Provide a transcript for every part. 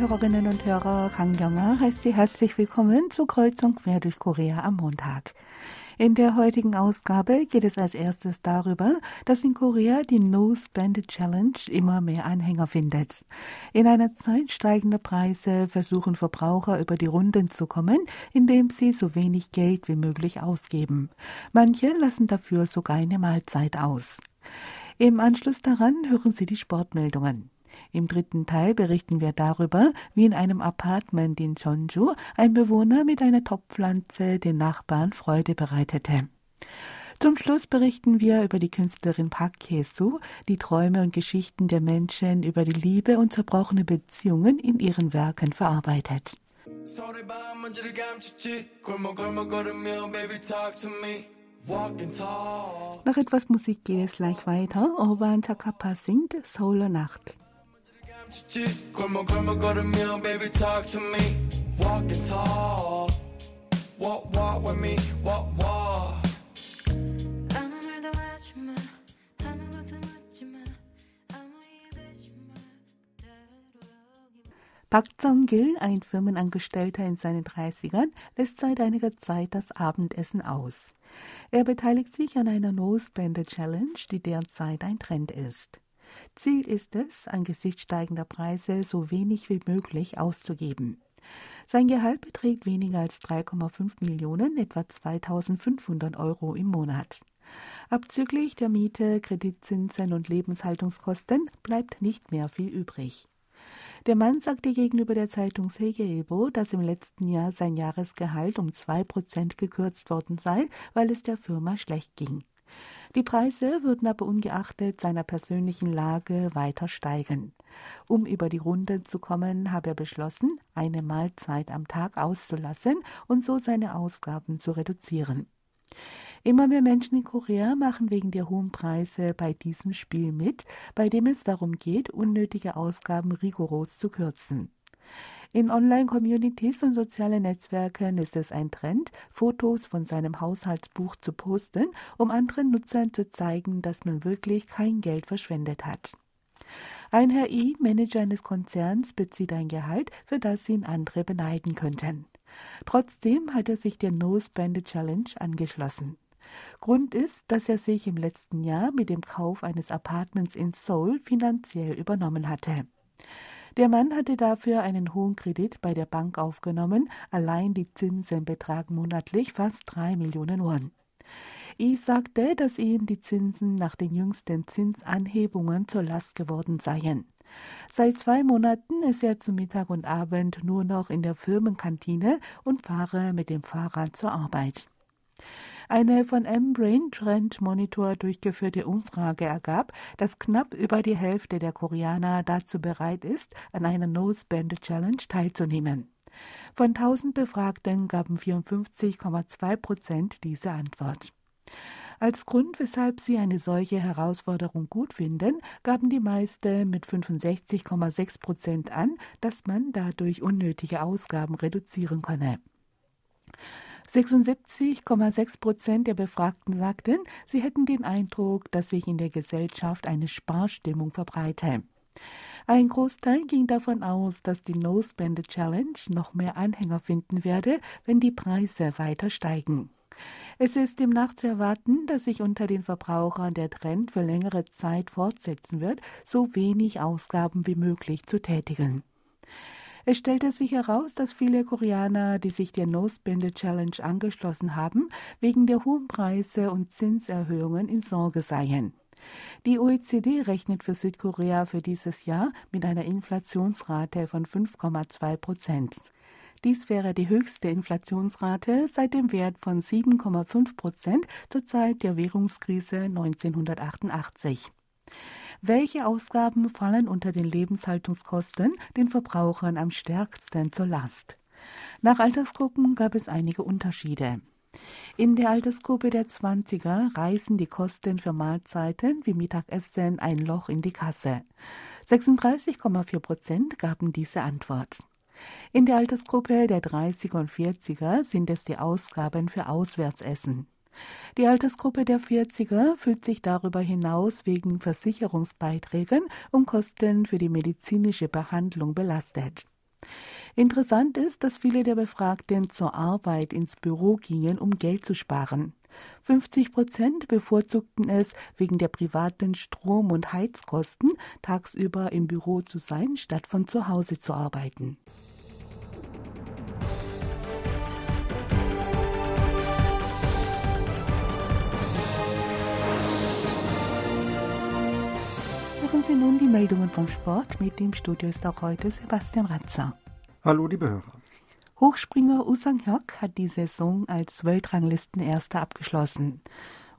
Hörerinnen und Hörer, Kang Yonger heißt Sie herzlich willkommen zur Kreuzung quer durch Korea am Montag. In der heutigen Ausgabe geht es als erstes darüber, dass in Korea die No Spend Challenge immer mehr Anhänger findet. In einer Zeit steigender Preise versuchen Verbraucher über die Runden zu kommen, indem sie so wenig Geld wie möglich ausgeben. Manche lassen dafür sogar eine Mahlzeit aus. Im Anschluss daran hören Sie die Sportmeldungen. Im dritten Teil berichten wir darüber, wie in einem Apartment in Jeonju ein Bewohner mit einer Topfpflanze den Nachbarn Freude bereitete. Zum Schluss berichten wir über die Künstlerin Park Hye-soo, die Träume und Geschichten der Menschen über die Liebe und zerbrochene Beziehungen in ihren Werken verarbeitet. Nach etwas Musik geht es gleich weiter. Orban Takapa singt Solar Nacht. G. Grandma, Gil, ein Firmenangestellter in seinen 30ern, lässt seit einiger Zeit das Abendessen aus. Er beteiligt sich an einer Nosebänder-Challenge, die derzeit ein Trend ist. Ziel ist es, angesichts steigender Preise so wenig wie möglich auszugeben. Sein Gehalt beträgt weniger als 3,5 Millionen, etwa 2500 Euro im Monat. Abzüglich der Miete, Kreditzinsen und Lebenshaltungskosten bleibt nicht mehr viel übrig. Der Mann sagte gegenüber der Zeitung Segeebo, dass im letzten Jahr sein Jahresgehalt um zwei Prozent gekürzt worden sei, weil es der Firma schlecht ging. Die Preise würden aber ungeachtet seiner persönlichen Lage weiter steigen. Um über die Runde zu kommen, habe er beschlossen, eine Mahlzeit am Tag auszulassen und so seine Ausgaben zu reduzieren. Immer mehr Menschen in Korea machen wegen der hohen Preise bei diesem Spiel mit, bei dem es darum geht, unnötige Ausgaben rigoros zu kürzen. In Online-Communities und sozialen Netzwerken ist es ein Trend, Fotos von seinem Haushaltsbuch zu posten, um anderen Nutzern zu zeigen, dass man wirklich kein Geld verschwendet hat. Ein Herr I, Manager eines Konzerns, bezieht ein Gehalt, für das ihn andere beneiden könnten. Trotzdem hat er sich der No Spend Challenge angeschlossen. Grund ist, dass er sich im letzten Jahr mit dem Kauf eines Apartments in Seoul finanziell übernommen hatte. Der Mann hatte dafür einen hohen Kredit bei der Bank aufgenommen. Allein die Zinsen betragen monatlich fast drei Millionen Won. I sagte, dass ihnen die Zinsen nach den jüngsten Zinsanhebungen zur Last geworden seien. Seit zwei Monaten ist er zu Mittag und Abend nur noch in der Firmenkantine und fahre mit dem Fahrrad zur Arbeit. Eine von M-Brain Trend Monitor durchgeführte Umfrage ergab, dass knapp über die Hälfte der Koreaner dazu bereit ist, an einer Nose Band Challenge teilzunehmen. Von 1000 Befragten gaben 54,2 Prozent diese Antwort. Als Grund, weshalb sie eine solche Herausforderung gut finden, gaben die meisten mit 65,6 Prozent an, dass man dadurch unnötige Ausgaben reduzieren könne. 76,6 Prozent der Befragten sagten, sie hätten den Eindruck, dass sich in der Gesellschaft eine Sparstimmung verbreite. Ein Großteil ging davon aus, dass die No Spend Challenge noch mehr Anhänger finden werde, wenn die Preise weiter steigen. Es ist demnach zu erwarten, dass sich unter den Verbrauchern der Trend für längere Zeit fortsetzen wird, so wenig Ausgaben wie möglich zu tätigen. Es stellte sich heraus, dass viele Koreaner, die sich der No-Spende Challenge angeschlossen haben, wegen der hohen Preise und Zinserhöhungen in Sorge seien. Die OECD rechnet für Südkorea für dieses Jahr mit einer Inflationsrate von 5,2 Prozent. Dies wäre die höchste Inflationsrate seit dem Wert von 7,5 Prozent zur Zeit der Währungskrise 1988. Welche Ausgaben fallen unter den Lebenshaltungskosten den Verbrauchern am stärksten zur Last? Nach Altersgruppen gab es einige Unterschiede. In der Altersgruppe der 20er reißen die Kosten für Mahlzeiten wie Mittagessen ein Loch in die Kasse. 36,4 Prozent gaben diese Antwort. In der Altersgruppe der 30er und 40er sind es die Ausgaben für Auswärtsessen. Die Altersgruppe der 40er fühlt sich darüber hinaus wegen Versicherungsbeiträgen und Kosten für die medizinische Behandlung belastet. Interessant ist, dass viele der Befragten zur Arbeit ins Büro gingen, um Geld zu sparen. 50 Prozent bevorzugten es, wegen der privaten Strom- und Heizkosten tagsüber im Büro zu sein, statt von zu Hause zu arbeiten. Sie nun die Meldungen vom Sport. Mit dem Studio ist auch heute Sebastian Ratzer. Hallo, liebe Hörer. Hochspringer U Sang-hyuk hat die Saison als Weltranglistenerster abgeschlossen.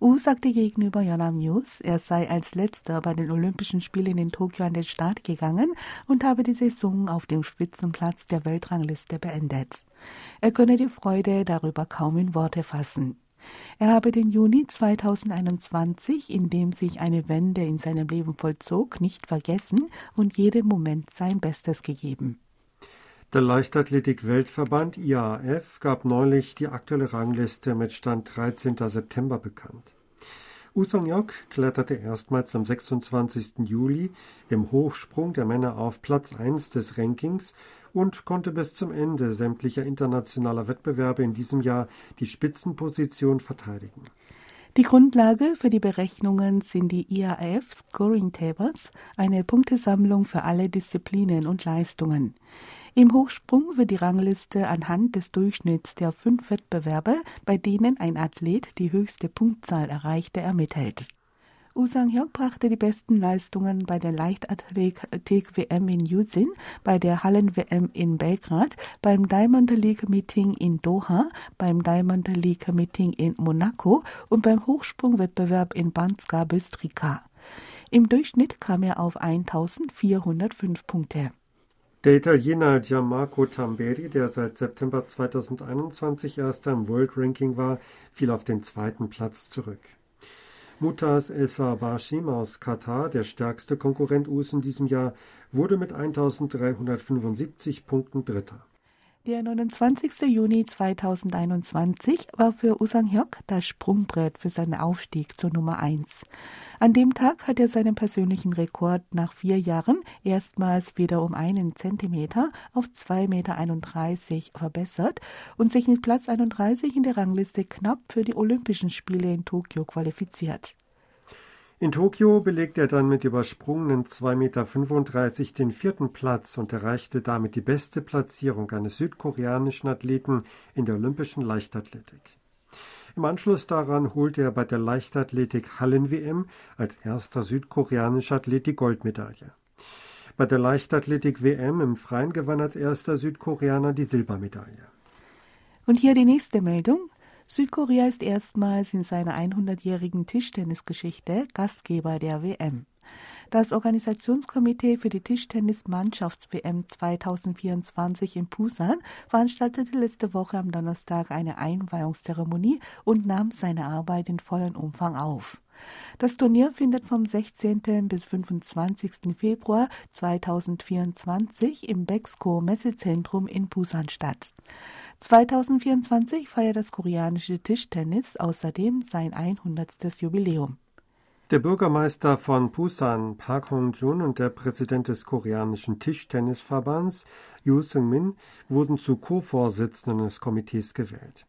U sagte gegenüber Yonhap News, er sei als Letzter bei den Olympischen Spielen in Tokio an den Start gegangen und habe die Saison auf dem Spitzenplatz der Weltrangliste beendet. Er könne die Freude darüber kaum in Worte fassen. Er habe den Juni 2021, in dem sich eine Wende in seinem Leben vollzog, nicht vergessen und jedem Moment sein Bestes gegeben. Der Leichtathletik-Weltverband IAAF gab neulich die aktuelle Rangliste mit Stand 13. September bekannt. Usang-yok kletterte erstmals am 26. Juli im Hochsprung der Männer auf Platz 1 des Rankings und konnte bis zum Ende sämtlicher internationaler Wettbewerbe in diesem Jahr die Spitzenposition verteidigen. Die Grundlage für die Berechnungen sind die IAF Scoring Tables, eine Punktesammlung für alle Disziplinen und Leistungen. Im Hochsprung wird die Rangliste anhand des Durchschnitts der fünf Wettbewerbe, bei denen ein Athlet die höchste Punktzahl erreichte, ermittelt. U Sang-hyuk brachte die besten Leistungen bei der Leichtathletik-WM in Yusin, bei der Hallen-WM in Belgrad, beim Diamond League Meeting in Doha, beim Diamond League Meeting in Monaco und beim Hochsprungwettbewerb in Banska Bystrica. Im Durchschnitt kam er auf 1405 Punkte. Der Italiener Gianmarco Tamberi, der seit September 2021 erster im World Ranking war, fiel auf den zweiten Platz zurück. Mutas Essa Bashim aus Katar, der stärkste Konkurrent US in diesem Jahr, wurde mit 1375 Punkten Dritter. Der 29. Juni 2021 war für Usang Hyok das Sprungbrett für seinen Aufstieg zur Nummer 1. An dem Tag hat er seinen persönlichen Rekord nach vier Jahren erstmals wieder um einen Zentimeter auf 2,31 Meter verbessert und sich mit Platz 31 in der Rangliste knapp für die Olympischen Spiele in Tokio qualifiziert. In Tokio belegte er dann mit übersprungenen 2,35 Meter den vierten Platz und erreichte damit die beste Platzierung eines südkoreanischen Athleten in der olympischen Leichtathletik. Im Anschluss daran holte er bei der Leichtathletik Hallen-WM als erster südkoreanischer Athlet die Goldmedaille. Bei der Leichtathletik WM im Freien gewann als erster Südkoreaner die Silbermedaille. Und hier die nächste Meldung. Südkorea ist erstmals in seiner 100-jährigen Tischtennisgeschichte Gastgeber der WM. Das Organisationskomitee für die Tischtennis-Mannschafts-WM 2024 in Busan veranstaltete letzte Woche am Donnerstag eine Einweihungszeremonie und nahm seine Arbeit in vollem Umfang auf. Das Turnier findet vom 16. bis 25. Februar 2024 im Bexco Messezentrum in Busan statt. 2024 feiert das koreanische Tischtennis außerdem sein 100. Jubiläum. Der Bürgermeister von Busan, Park Hong-jun, und der Präsident des koreanischen Tischtennisverbands, Yoo Seung-min, wurden zu Co-Vorsitzenden des Komitees gewählt.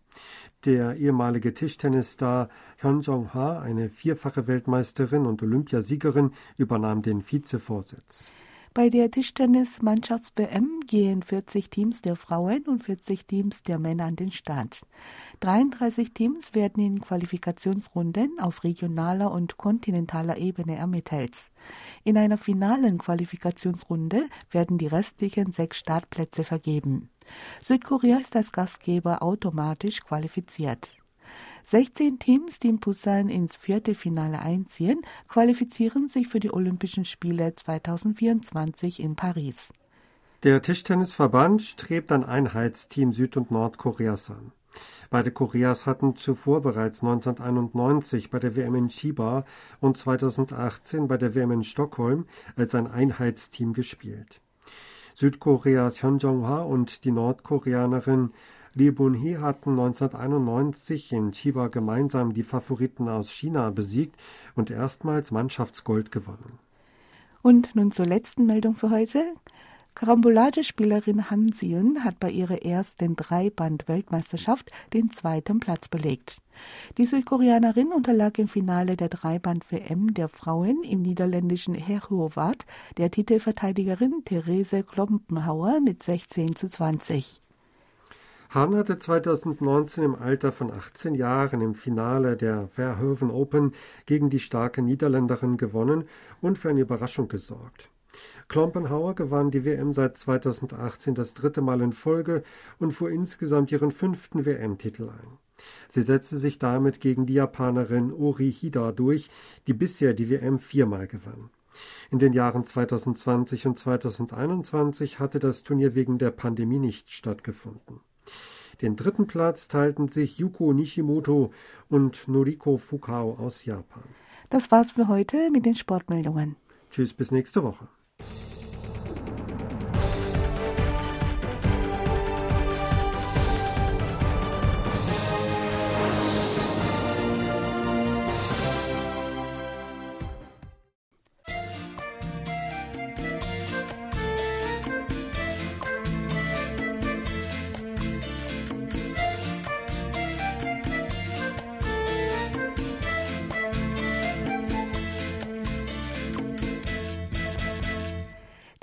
Der ehemalige Tischtennisstar Hyun Jong-ha, eine vierfache Weltmeisterin und Olympiasiegerin, übernahm den Vizevorsitz. Bei der Tischtennis-Mannschafts-WM gehen 40 Teams der Frauen und 40 Teams der Männer an den Start. 33 Teams werden in Qualifikationsrunden auf regionaler und kontinentaler Ebene ermittelt. In einer finalen Qualifikationsrunde werden die restlichen sechs Startplätze vergeben. Südkorea ist als Gastgeber automatisch qualifiziert. 16 Teams, die in Busan ins Viertelfinale einziehen, qualifizieren sich für die Olympischen Spiele 2024 in Paris. Der Tischtennisverband strebt ein Einheitsteam Süd- und Nordkoreas an. Beide Koreas hatten zuvor bereits 1991 bei der WM in Chiba und 2018 bei der WM in Stockholm als ein Einheitsteam gespielt. Südkoreas Hyun Jong-ha und die Nordkoreanerin Lee Bun-hee hatten 1991 in Chiba gemeinsam die Favoriten aus China besiegt und erstmals Mannschaftsgold gewonnen. Und nun zur letzten Meldung für heute. Karambolagespielerin Han Seon hat bei ihrer ersten Dreiband-Weltmeisterschaft den zweiten Platz belegt. Die Südkoreanerin unterlag im Finale der Dreiband-WM der Frauen im niederländischen Herhuovat der Titelverteidigerin Therese Klompenhauer mit 16 zu 20. Han hatte 2019 im Alter von 18 Jahren im Finale der Verhoeven Open gegen die starke Niederländerin gewonnen und für eine Überraschung gesorgt. Klompenhauer gewann die WM seit 2018 das dritte Mal in Folge und fuhr insgesamt ihren fünften WM-Titel ein. Sie setzte sich damit gegen die Japanerin Ori Hida durch, die bisher die WM viermal gewann. In den Jahren 2020 und 2021 hatte das Turnier wegen der Pandemie nicht stattgefunden. Den dritten Platz teilten sich Yuko Nishimoto und Noriko Fukao aus Japan. Das war's für heute mit den Sportmeldungen. Tschüss, bis nächste Woche.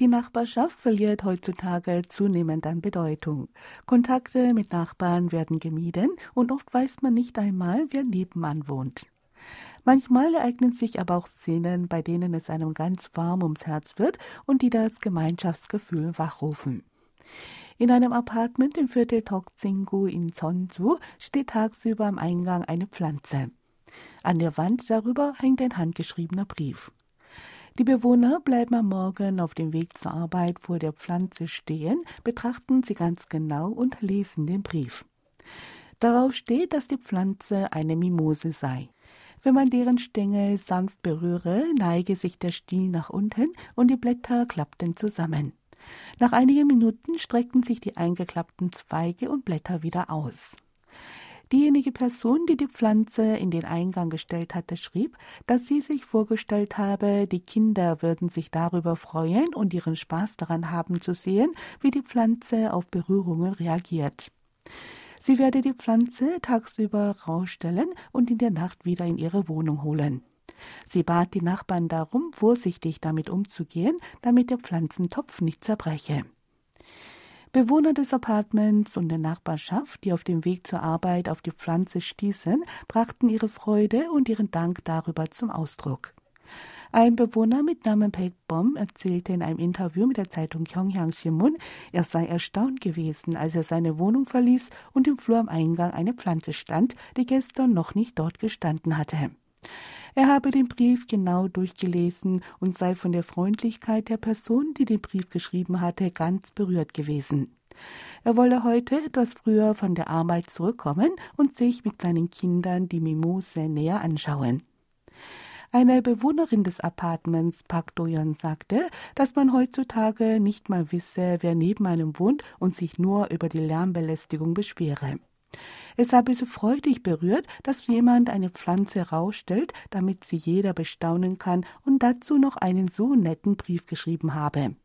Die Nachbarschaft verliert heutzutage zunehmend an Bedeutung. Kontakte mit Nachbarn werden gemieden und oft weiß man nicht einmal, wer nebenan wohnt. Manchmal ereignen sich aber auch Szenen, bei denen es einem ganz warm ums Herz wird und die das Gemeinschaftsgefühl wachrufen. In einem Apartment im Viertel Tokzingu in Sonju steht tagsüber am Eingang eine Pflanze. An der Wand darüber hängt ein handgeschriebener Brief. Die Bewohner bleiben am Morgen auf dem Weg zur Arbeit vor der Pflanze stehen, betrachten sie ganz genau und lesen den Brief. Darauf steht, dass die Pflanze eine Mimose sei. Wenn man deren Stängel sanft berühre, neige sich der Stiel nach unten und die Blätter klappten zusammen. Nach einigen Minuten streckten sich die eingeklappten Zweige und Blätter wieder aus. Diejenige Person, die die Pflanze in den Eingang gestellt hatte, schrieb, dass sie sich vorgestellt habe, die Kinder würden sich darüber freuen und ihren Spaß daran haben zu sehen, wie die Pflanze auf Berührungen reagiert. Sie werde die Pflanze tagsüber rausstellen und in der Nacht wieder in ihre Wohnung holen. Sie bat die Nachbarn darum, vorsichtig damit umzugehen, damit der Pflanzentopf nicht zerbreche. Bewohner des Apartments und der Nachbarschaft, die auf dem Weg zur Arbeit auf die Pflanze stießen, brachten ihre Freude und ihren Dank darüber zum Ausdruck. Ein Bewohner mit Namen Bom erzählte in einem Interview mit der Zeitung Gyeongyang Shimun, er sei erstaunt gewesen, als er seine Wohnung verließ und im Flur am Eingang eine Pflanze stand, die gestern noch nicht dort gestanden hatte. Er habe den Brief genau durchgelesen und sei von der Freundlichkeit der Person, die den Brief geschrieben hatte, ganz berührt gewesen. Er wolle heute etwas früher von der Arbeit zurückkommen und sich mit seinen Kindern die Mimose näher anschauen. Eine Bewohnerin des Apartments, Park Doyon, sagte, dass man heutzutage nicht mal wisse, wer neben einem wohnt und sich nur über die Lärmbelästigung beschwere. Es habe so freudig berührt, dass jemand eine Pflanze herausstellt, damit sie jeder bestaunen kann und dazu noch einen so netten Brief geschrieben habe.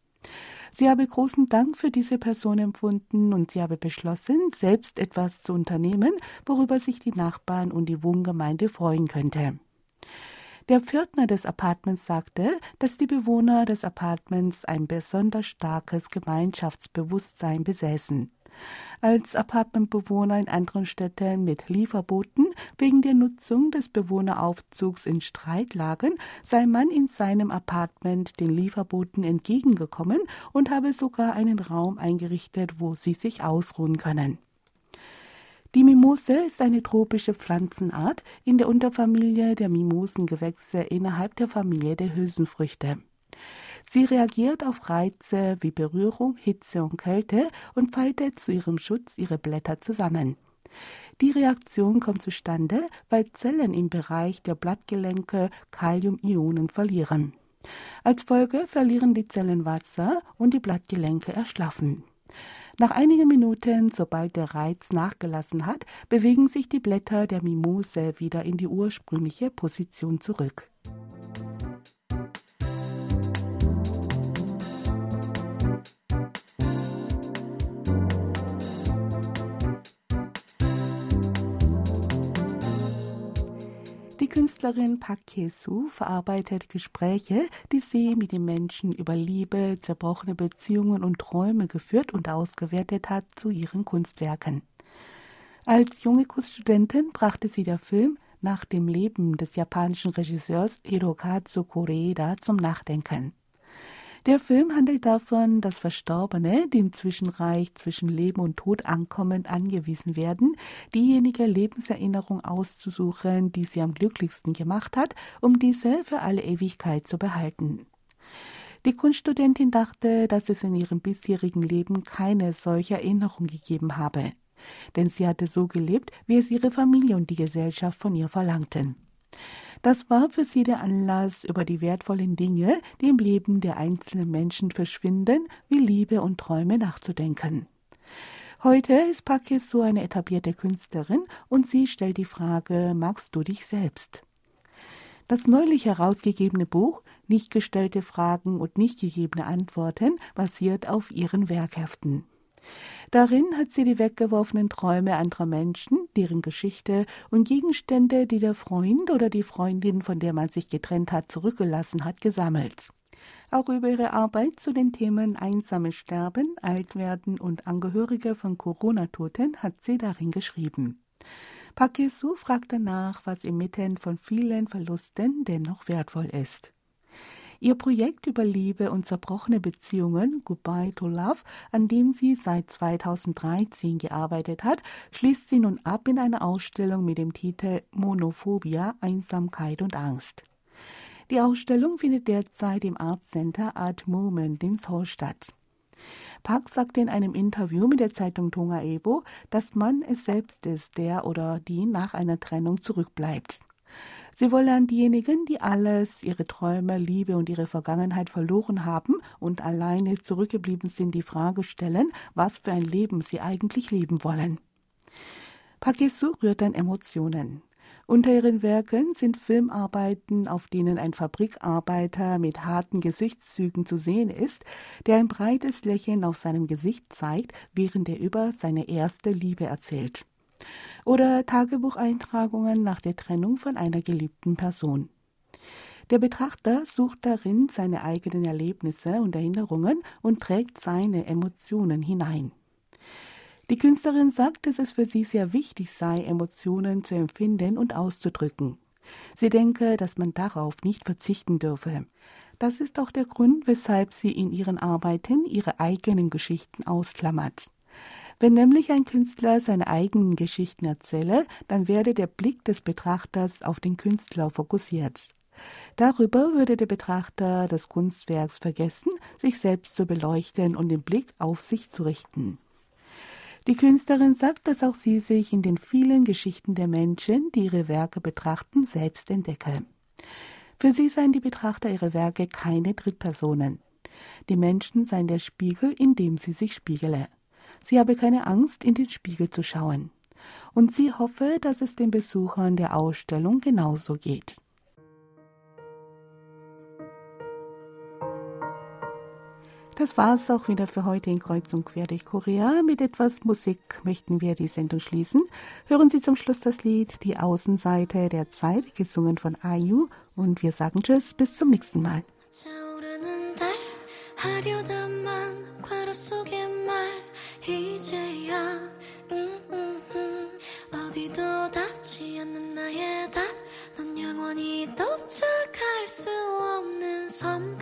Sie habe großen Dank für diese Person empfunden und sie habe beschlossen, selbst etwas zu unternehmen, worüber sich die Nachbarn und die Wohngemeinde freuen könnte. Der Pförtner des Apartments sagte, dass die Bewohner des Apartments ein besonders starkes Gemeinschaftsbewusstsein besäßen als Apartmentbewohner in anderen Städten mit Lieferboten wegen der Nutzung des Bewohneraufzugs in Streit lagen, sei man in seinem Apartment den Lieferboten entgegengekommen und habe sogar einen Raum eingerichtet, wo sie sich ausruhen können. Die Mimose ist eine tropische Pflanzenart in der Unterfamilie der Mimosengewächse innerhalb der Familie der Hülsenfrüchte. Sie reagiert auf Reize wie Berührung, Hitze und Kälte und faltet zu ihrem Schutz ihre Blätter zusammen. Die Reaktion kommt zustande, weil Zellen im Bereich der Blattgelenke Kaliumionen verlieren. Als Folge verlieren die Zellen Wasser und die Blattgelenke erschlaffen. Nach einigen Minuten, sobald der Reiz nachgelassen hat, bewegen sich die Blätter der Mimose wieder in die ursprüngliche Position zurück. Künstlerin Park Hye-soo verarbeitet Gespräche, die sie mit den Menschen über Liebe, zerbrochene Beziehungen und Träume geführt und ausgewertet hat, zu ihren Kunstwerken. Als junge Kunststudentin brachte sie der Film nach dem Leben des japanischen Regisseurs Hirokazu Koreeda zum Nachdenken. Der Film handelt davon, dass Verstorbene, die im Zwischenreich zwischen Leben und Tod ankommend angewiesen werden, diejenige Lebenserinnerung auszusuchen, die sie am glücklichsten gemacht hat, um diese für alle Ewigkeit zu behalten. Die Kunststudentin dachte, dass es in ihrem bisherigen Leben keine solche Erinnerung gegeben habe. Denn sie hatte so gelebt, wie es ihre Familie und die Gesellschaft von ihr verlangten. Das war für sie der Anlass, über die wertvollen Dinge, die im Leben der einzelnen Menschen verschwinden, wie Liebe und Träume nachzudenken. Heute ist Pakis so eine etablierte Künstlerin und sie stellt die Frage, magst du dich selbst? Das neulich herausgegebene Buch Nicht gestellte Fragen und nicht gegebene Antworten basiert auf ihren Werkheften. Darin hat sie die weggeworfenen Träume anderer Menschen, deren Geschichte und Gegenstände, die der Freund oder die Freundin, von der man sich getrennt hat, zurückgelassen hat, gesammelt. Auch über ihre Arbeit zu den Themen einsames Sterben, Altwerden und Angehörige von Corona-Toten hat sie darin geschrieben. Pakesu fragt danach, was inmitten von vielen Verlusten dennoch wertvoll ist. Ihr Projekt über Liebe und zerbrochene Beziehungen Goodbye to Love, an dem sie seit 2013 gearbeitet hat, schließt sie nun ab in einer Ausstellung mit dem Titel Monophobia, Einsamkeit und Angst. Die Ausstellung findet derzeit im Art Center Art Moment in Seoul statt. Park sagte in einem Interview mit der Zeitung Tonga Ebo, dass man es selbst ist, der oder die nach einer Trennung zurückbleibt. Sie wolle an diejenigen, die alles, ihre Träume, Liebe und ihre Vergangenheit verloren haben und alleine zurückgeblieben sind, die Frage stellen, was für ein Leben sie eigentlich leben wollen. Pakesu rührt an Emotionen. Unter ihren Werken sind Filmarbeiten, auf denen ein Fabrikarbeiter mit harten Gesichtszügen zu sehen ist, der ein breites Lächeln auf seinem Gesicht zeigt, während er über seine erste Liebe erzählt oder Tagebucheintragungen nach der Trennung von einer geliebten Person. Der Betrachter sucht darin seine eigenen Erlebnisse und Erinnerungen und trägt seine Emotionen hinein. Die Künstlerin sagt, dass es für sie sehr wichtig sei, Emotionen zu empfinden und auszudrücken. Sie denke, dass man darauf nicht verzichten dürfe. Das ist auch der Grund, weshalb sie in ihren Arbeiten ihre eigenen Geschichten ausklammert. Wenn nämlich ein Künstler seine eigenen Geschichten erzähle, dann werde der Blick des Betrachters auf den Künstler fokussiert. Darüber würde der Betrachter des Kunstwerks vergessen, sich selbst zu beleuchten und den Blick auf sich zu richten. Die Künstlerin sagt, dass auch sie sich in den vielen Geschichten der Menschen, die ihre Werke betrachten, selbst entdecke. Für sie seien die Betrachter ihrer Werke keine Drittpersonen. Die Menschen seien der Spiegel, in dem sie sich spiegele. Sie habe keine Angst, in den Spiegel zu schauen. Und sie hoffe, dass es den Besuchern der Ausstellung genauso geht. Das war es auch wieder für heute in Kreuz und Quer durch Korea. Mit etwas Musik möchten wir die Sendung schließen. Hören Sie zum Schluss das Lied Die Außenseite der Zeit, gesungen von Ayu. Und wir sagen Tschüss, bis zum nächsten Mal. 영원히 도착할 수 없는 섬